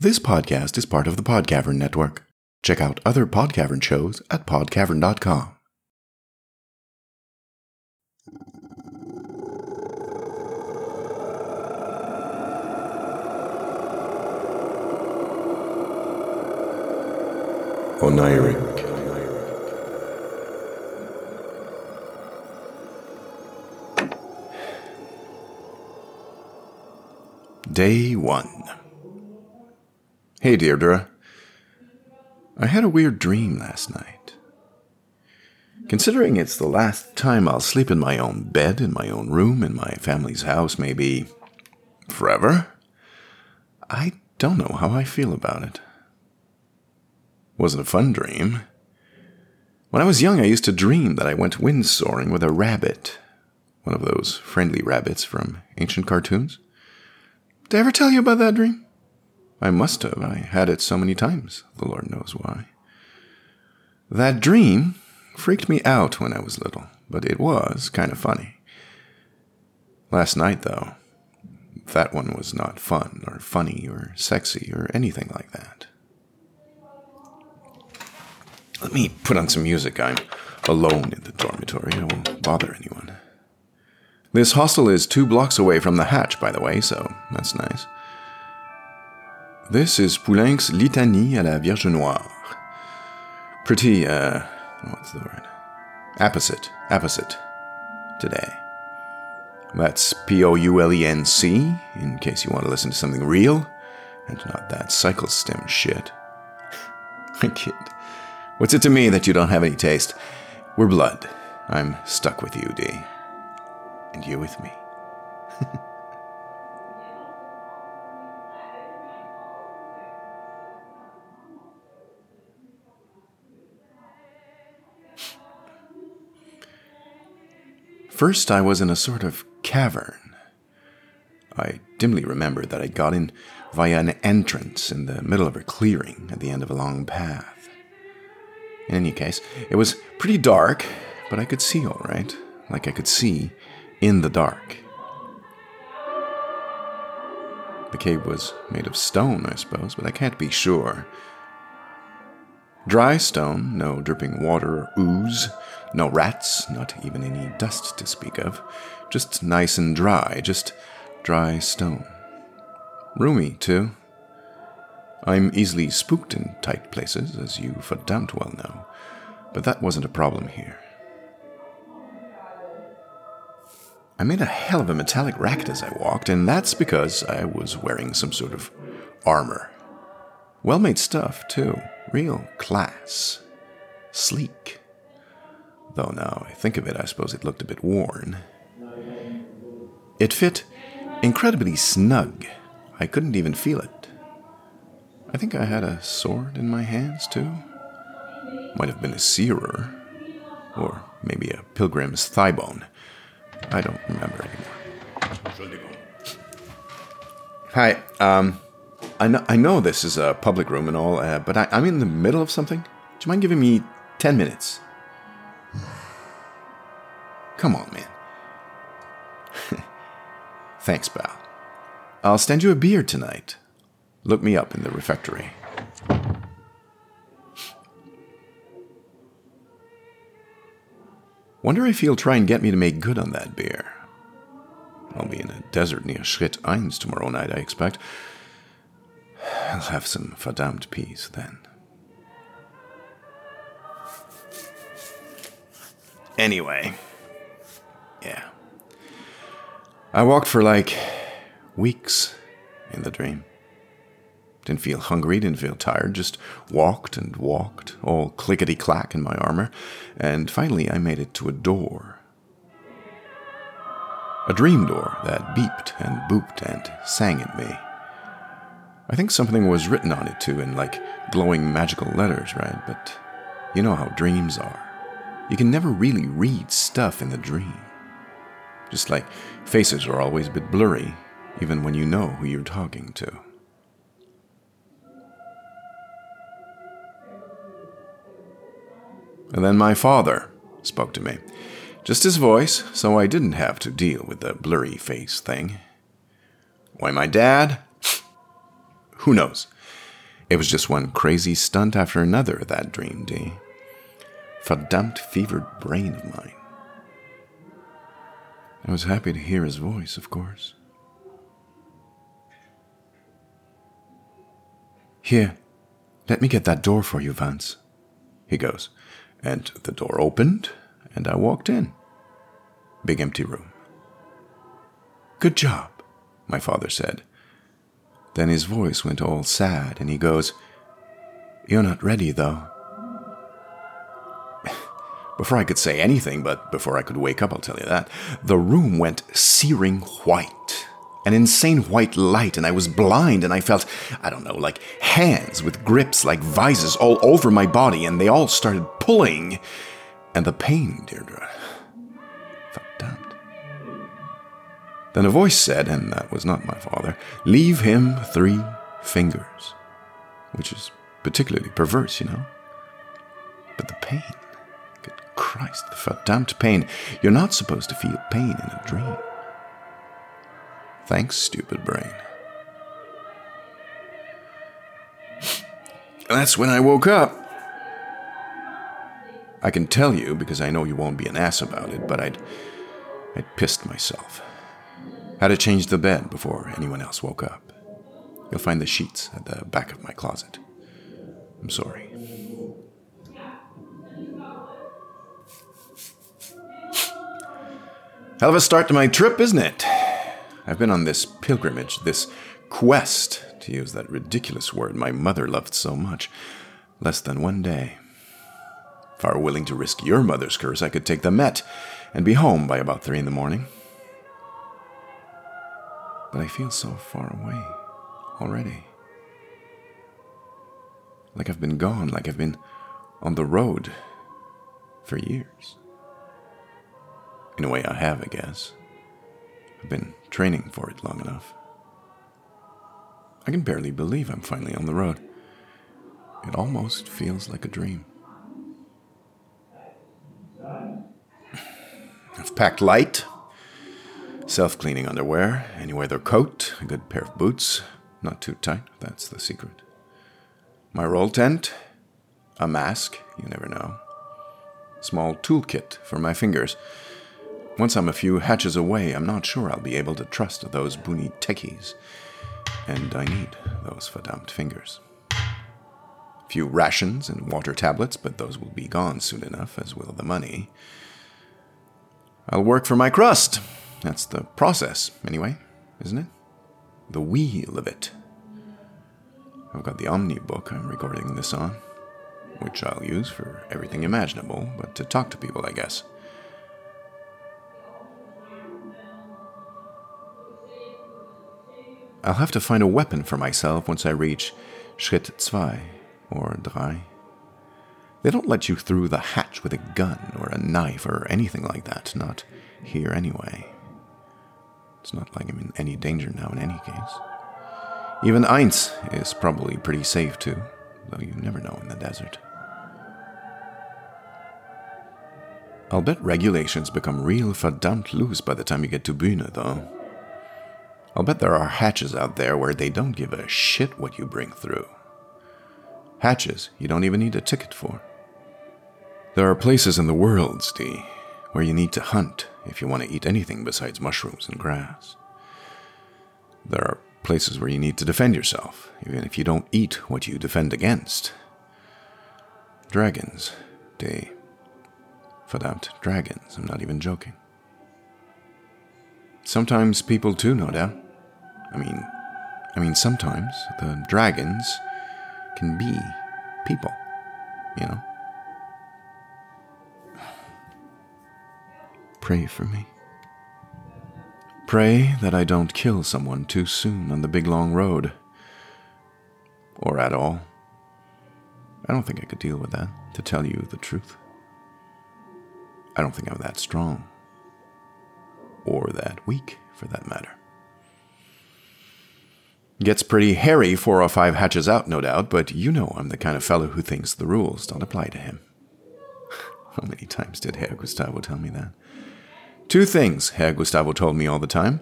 This podcast is part of the Podcavern Network. Check out other Podcavern shows at podcavern.com. Oniric. Day 1. Hey, Deirdre. I had a weird dream last night. Considering it's the last time I'll sleep in my own bed, in my own room, in my family's house, maybe forever, I don't know how I feel about it. Wasn't a fun dream. When I was young, I used to dream that I went windsoring with a rabbit, one of those friendly rabbits from ancient cartoons. Did I ever tell you about that dream? I must have. I had it so many times, the Lord knows why. That dream freaked me out when I was little, but it was kind of funny. Last night, though, that one was not fun or funny or sexy or anything like that. Let me put on some music. I'm alone in the dormitory. I won't bother anyone. This hostel is two blocks away from the hatch, by the way, so that's nice. This is Poulenc's Litanie à la Vierge Noire. Pretty, uh, what's the word? Apposite, apposite today. That's P O U L E N C, in case you want to listen to something real and not that cycle stem shit. I kid. What's it to me that you don't have any taste? We're blood. I'm stuck with you, D. And you with me. First, I was in a sort of cavern. I dimly remember that I got in via an entrance in the middle of a clearing at the end of a long path. In any case, it was pretty dark, but I could see all right, like I could see in the dark. The cave was made of stone, I suppose, but I can't be sure. Dry stone, no dripping water or ooze, no rats, not even any dust to speak of. Just nice and dry, just dry stone. Roomy, too. I'm easily spooked in tight places, as you verdammt well know, but that wasn't a problem here. I made a hell of a metallic racket as I walked, and that's because I was wearing some sort of armor. Well made stuff, too. Real class. Sleek. Though now I think of it, I suppose it looked a bit worn. It fit incredibly snug. I couldn't even feel it. I think I had a sword in my hands, too. Might have been a seerer. Or maybe a pilgrim's thigh bone. I don't remember anymore. Hi, um, I know, I know this is a public room and all, uh, but I, I'm in the middle of something. Do you mind giving me 10 minutes? Come on, man. Thanks, pal. I'll stand you a beer tonight. Look me up in the refectory. Wonder if he'll try and get me to make good on that beer. I'll be in a desert near Schritt Eins tomorrow night, I expect. I'll have some verdammt peace then. Anyway, yeah. I walked for like weeks in the dream. Didn't feel hungry, didn't feel tired, just walked and walked, all clickety clack in my armor, and finally I made it to a door. A dream door that beeped and booped and sang at me. I think something was written on it too in like glowing magical letters, right? But you know how dreams are. You can never really read stuff in the dream. Just like faces are always a bit blurry, even when you know who you're talking to. And then my father spoke to me. Just his voice, so I didn't have to deal with the blurry face thing. Why, my dad? Who knows? It was just one crazy stunt after another, that dream, D. Verdammt fevered brain of mine. I was happy to hear his voice, of course. Here, let me get that door for you, Vance. He goes, and the door opened, and I walked in. Big empty room. Good job, my father said. Then his voice went all sad, and he goes, You're not ready, though. before I could say anything, but before I could wake up, I'll tell you that, the room went searing white an insane white light, and I was blind, and I felt, I don't know, like hands with grips like vises all over my body, and they all started pulling. And the pain, Deirdre, Then a voice said, and that was not my father, leave him three fingers, which is particularly perverse, you know. But the pain, good Christ, the verdammt pain. You're not supposed to feel pain in a dream. Thanks, stupid brain. That's when I woke up. I can tell you because I know you won't be an ass about it, but I'd I'd pissed myself. Had to change the bed before anyone else woke up. You'll find the sheets at the back of my closet. I'm sorry. Hell of a start to my trip, isn't it? I've been on this pilgrimage, this quest, to use that ridiculous word my mother loved so much, less than one day. If I were willing to risk your mother's curse, I could take the Met and be home by about three in the morning. But I feel so far away already. Like I've been gone, like I've been on the road for years. In a way, I have, I guess. I've been training for it long enough. I can barely believe I'm finally on the road. It almost feels like a dream. I've packed light, self cleaning underwear, any weather coat, a good pair of boots, not too tight, that's the secret. My roll tent, a mask, you never know, small toolkit for my fingers once I'm a few hatches away, I'm not sure I'll be able to trust those boony techies. And I need those verdammt fingers. Few rations and water tablets, but those will be gone soon enough, as will the money. I'll work for my crust. That's the process, anyway, isn't it? The wheel of it. I've got the Omni book I'm recording this on, which I'll use for everything imaginable, but to talk to people, I guess. I'll have to find a weapon for myself once I reach Schritt 2 or 3. They don't let you through the hatch with a gun or a knife or anything like that, not here anyway. It's not like I'm in any danger now in any case. Even Eins is probably pretty safe too, though you never know in the desert. I'll bet regulations become real verdammt loose by the time you get to Bühne, though. I'll bet there are hatches out there where they don't give a shit what you bring through. Hatches you don't even need a ticket for. There are places in the world, Steve, where you need to hunt if you want to eat anything besides mushrooms and grass. There are places where you need to defend yourself, even if you don't eat what you defend against. Dragons, they. Verdammt dragons, I'm not even joking. Sometimes people too, no doubt. I mean, I mean, sometimes the dragons can be people, you know? Pray for me. Pray that I don't kill someone too soon on the big long road. Or at all. I don't think I could deal with that, to tell you the truth. I don't think I'm that strong. Or that weak, for that matter. Gets pretty hairy four or five hatches out, no doubt, but you know I'm the kind of fellow who thinks the rules don't apply to him. How many times did Herr Gustavo tell me that? Two things Herr Gustavo told me all the time.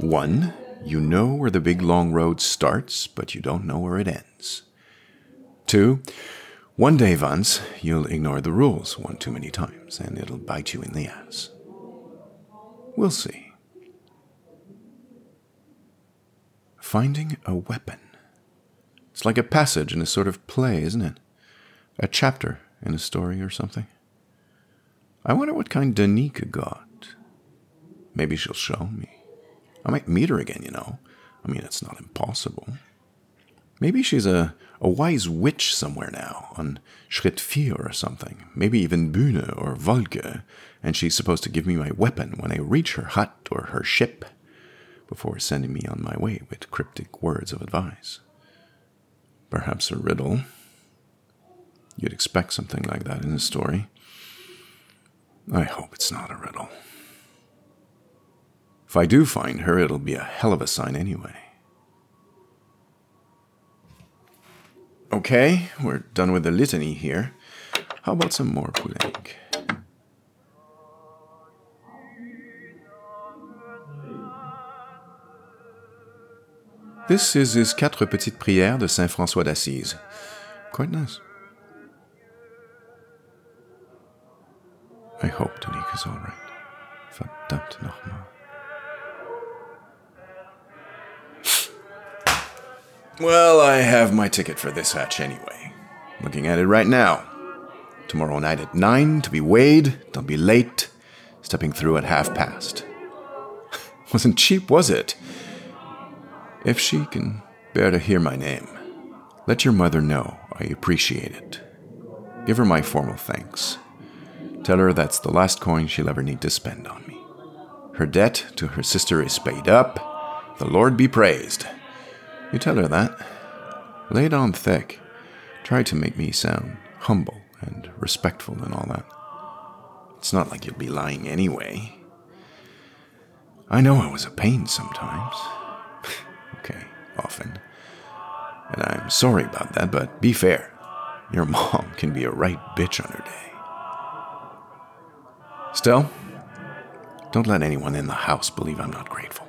One, You know where the big long road starts, but you don't know where it ends. Two, one day, Vance, you'll ignore the rules one too many times, and it'll bite you in the ass. We'll see. Finding a weapon. It's like a passage in a sort of play, isn't it? A chapter in a story or something. I wonder what kind Danica got. Maybe she'll show me. I might meet her again, you know. I mean, it's not impossible. Maybe she's a, a wise witch somewhere now, on Schritt 4 or something. Maybe even Bühne or Volke, and she's supposed to give me my weapon when I reach her hut or her ship, before sending me on my way with cryptic words of advice. Perhaps a riddle. You'd expect something like that in a story. I hope it's not a riddle. If I do find her, it'll be a hell of a sign anyway. Okay, we're done with the litany here. How about some more poulenc? This is his Quatre Petites Prières de Saint François d'Assise. Quite nice. I hope Danica's all right. Verdammt nochmal. Well, I have my ticket for this hatch anyway. Looking at it right now. Tomorrow night at 9 to be weighed, don't be late, stepping through at half past. Wasn't cheap, was it? If she can bear to hear my name, let your mother know I appreciate it. Give her my formal thanks. Tell her that's the last coin she'll ever need to spend on me. Her debt to her sister is paid up. The Lord be praised. You tell her that. Lay it on thick. Try to make me sound humble and respectful and all that. It's not like you'll be lying anyway. I know I was a pain sometimes. okay, often. And I'm sorry about that, but be fair. Your mom can be a right bitch on her day. Still, don't let anyone in the house believe I'm not grateful.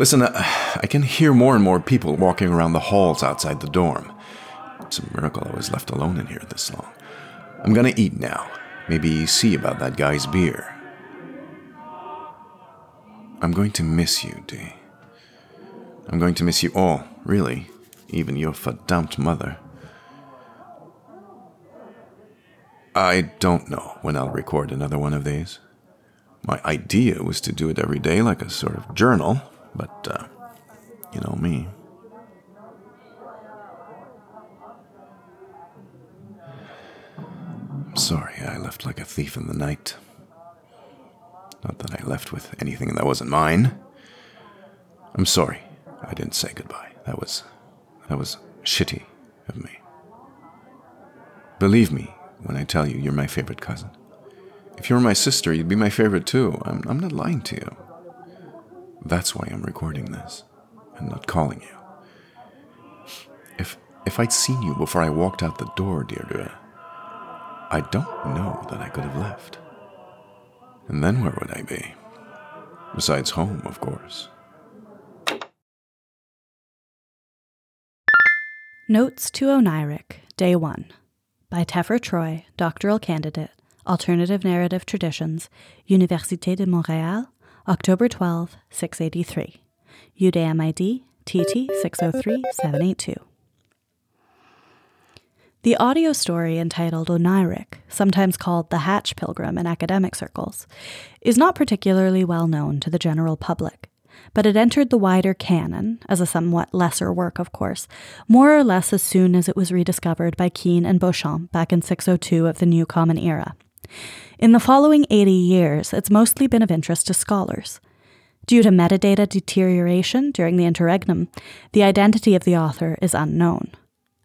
Listen, I can hear more and more people walking around the halls outside the dorm. It's a miracle I was left alone in here this long. I'm gonna eat now. Maybe see about that guy's beer. I'm going to miss you, Dee. I'm going to miss you all, really, even your verdammt mother. I don't know when I'll record another one of these. My idea was to do it every day like a sort of journal, but, uh, you know me. I'm sorry I left like a thief in the night. Not that I left with anything that wasn't mine. I'm sorry I didn't say goodbye. That was. that was shitty of me. Believe me when I tell you you're my favorite cousin. If you were my sister, you'd be my favorite too. I'm, I'm not lying to you. That's why I'm recording this and not calling you. If if I'd seen you before I walked out the door, Deirdre, I don't know that I could have left. And then where would I be? Besides home, of course. Notes to Oniric, Day 1, by Teffer Troy, doctoral candidate, Alternative Narrative Traditions, Université de Montréal, October 12, 683. UDAM ID TT 603782. The audio story entitled Oniric, sometimes called The Hatch Pilgrim in academic circles, is not particularly well known to the general public, but it entered the wider canon, as a somewhat lesser work, of course, more or less as soon as it was rediscovered by Keene and Beauchamp back in 602 of the New Common Era. In the following 80 years, it's mostly been of interest to scholars. Due to metadata deterioration during the interregnum, the identity of the author is unknown.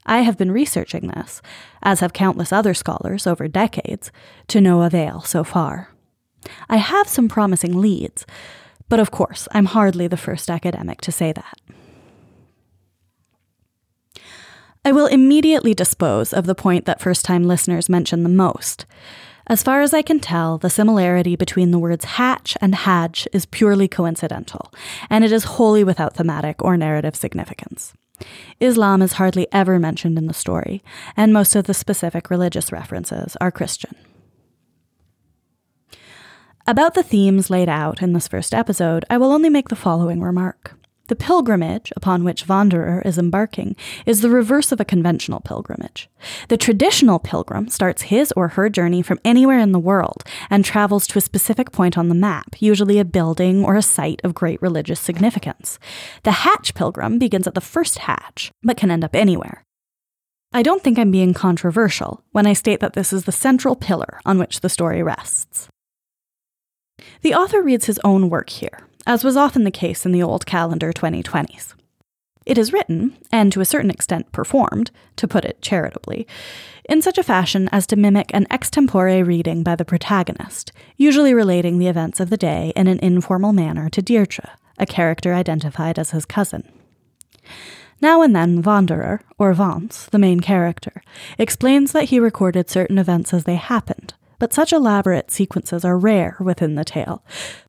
I have been researching this, as have countless other scholars over decades, to no avail so far. I have some promising leads, but of course, I'm hardly the first academic to say that. I will immediately dispose of the point that first time listeners mention the most As far as I can tell, the similarity between the words hatch and hajj is purely coincidental, and it is wholly without thematic or narrative significance. Islam is hardly ever mentioned in the story, and most of the specific religious references are Christian. About the themes laid out in this first episode, I will only make the following remark. The pilgrimage upon which Wanderer is embarking is the reverse of a conventional pilgrimage. The traditional pilgrim starts his or her journey from anywhere in the world and travels to a specific point on the map, usually a building or a site of great religious significance. The hatch pilgrim begins at the first hatch, but can end up anywhere. I don't think I'm being controversial when I state that this is the central pillar on which the story rests. The author reads his own work here, as was often the case in the old calendar 2020s. It is written, and to a certain extent performed, to put it charitably, in such a fashion as to mimic an extempore reading by the protagonist, usually relating the events of the day in an informal manner to Deirdre, a character identified as his cousin. Now and then, Wanderer, or Vance, the main character, explains that he recorded certain events as they happened, but such elaborate sequences are rare within the tale,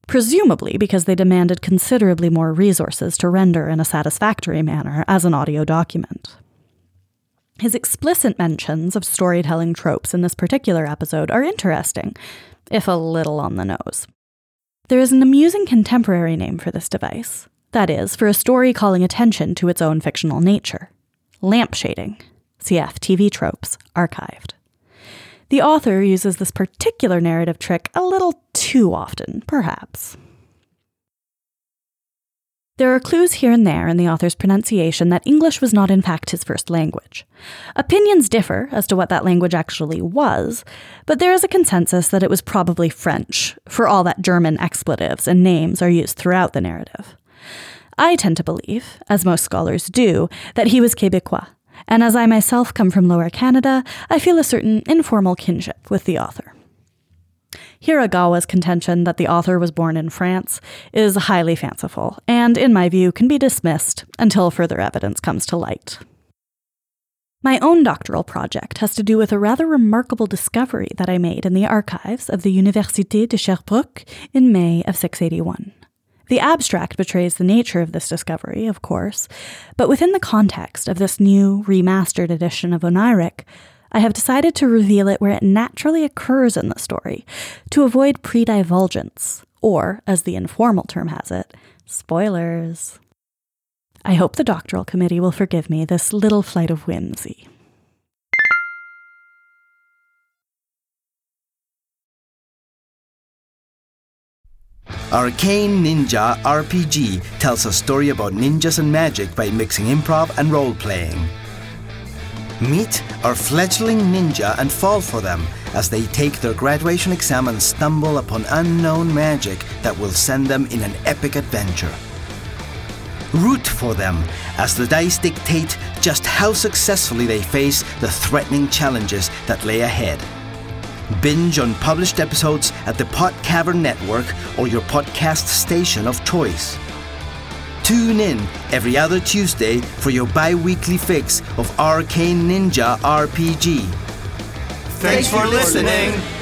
presumably because they demanded considerably more resources to render in a satisfactory manner as an audio document. His explicit mentions of storytelling tropes in this particular episode are interesting, if a little on the nose. There is an amusing contemporary name for this device, that is, for a story calling attention to its own fictional nature lampshading, cf. TV tropes, archived. The author uses this particular narrative trick a little too often, perhaps. There are clues here and there in the author's pronunciation that English was not in fact his first language. Opinions differ as to what that language actually was, but there is a consensus that it was probably French, for all that German expletives and names are used throughout the narrative. I tend to believe, as most scholars do, that he was Quebecois, and as I myself come from Lower Canada, I feel a certain informal kinship with the author. Hiragawa's contention that the author was born in France is highly fanciful, and in my view can be dismissed until further evidence comes to light. My own doctoral project has to do with a rather remarkable discovery that I made in the archives of the Université de Sherbrooke in May of 681. The abstract betrays the nature of this discovery, of course, but within the context of this new, remastered edition of Oniric, I have decided to reveal it where it naturally occurs in the story, to avoid predivulgence, or, as the informal term has it, spoilers. I hope the doctoral committee will forgive me this little flight of whimsy. Arcane Ninja RPG tells a story about ninjas and magic by mixing improv and role playing. Meet our fledgling ninja and fall for them as they take their graduation exam and stumble upon unknown magic that will send them in an epic adventure. Root for them as the dice dictate just how successfully they face the threatening challenges that lay ahead. Binge on published episodes at the Pod Cavern Network or your podcast station of choice. Tune in every other Tuesday for your bi weekly fix of Arcane Ninja RPG. Thanks for listening.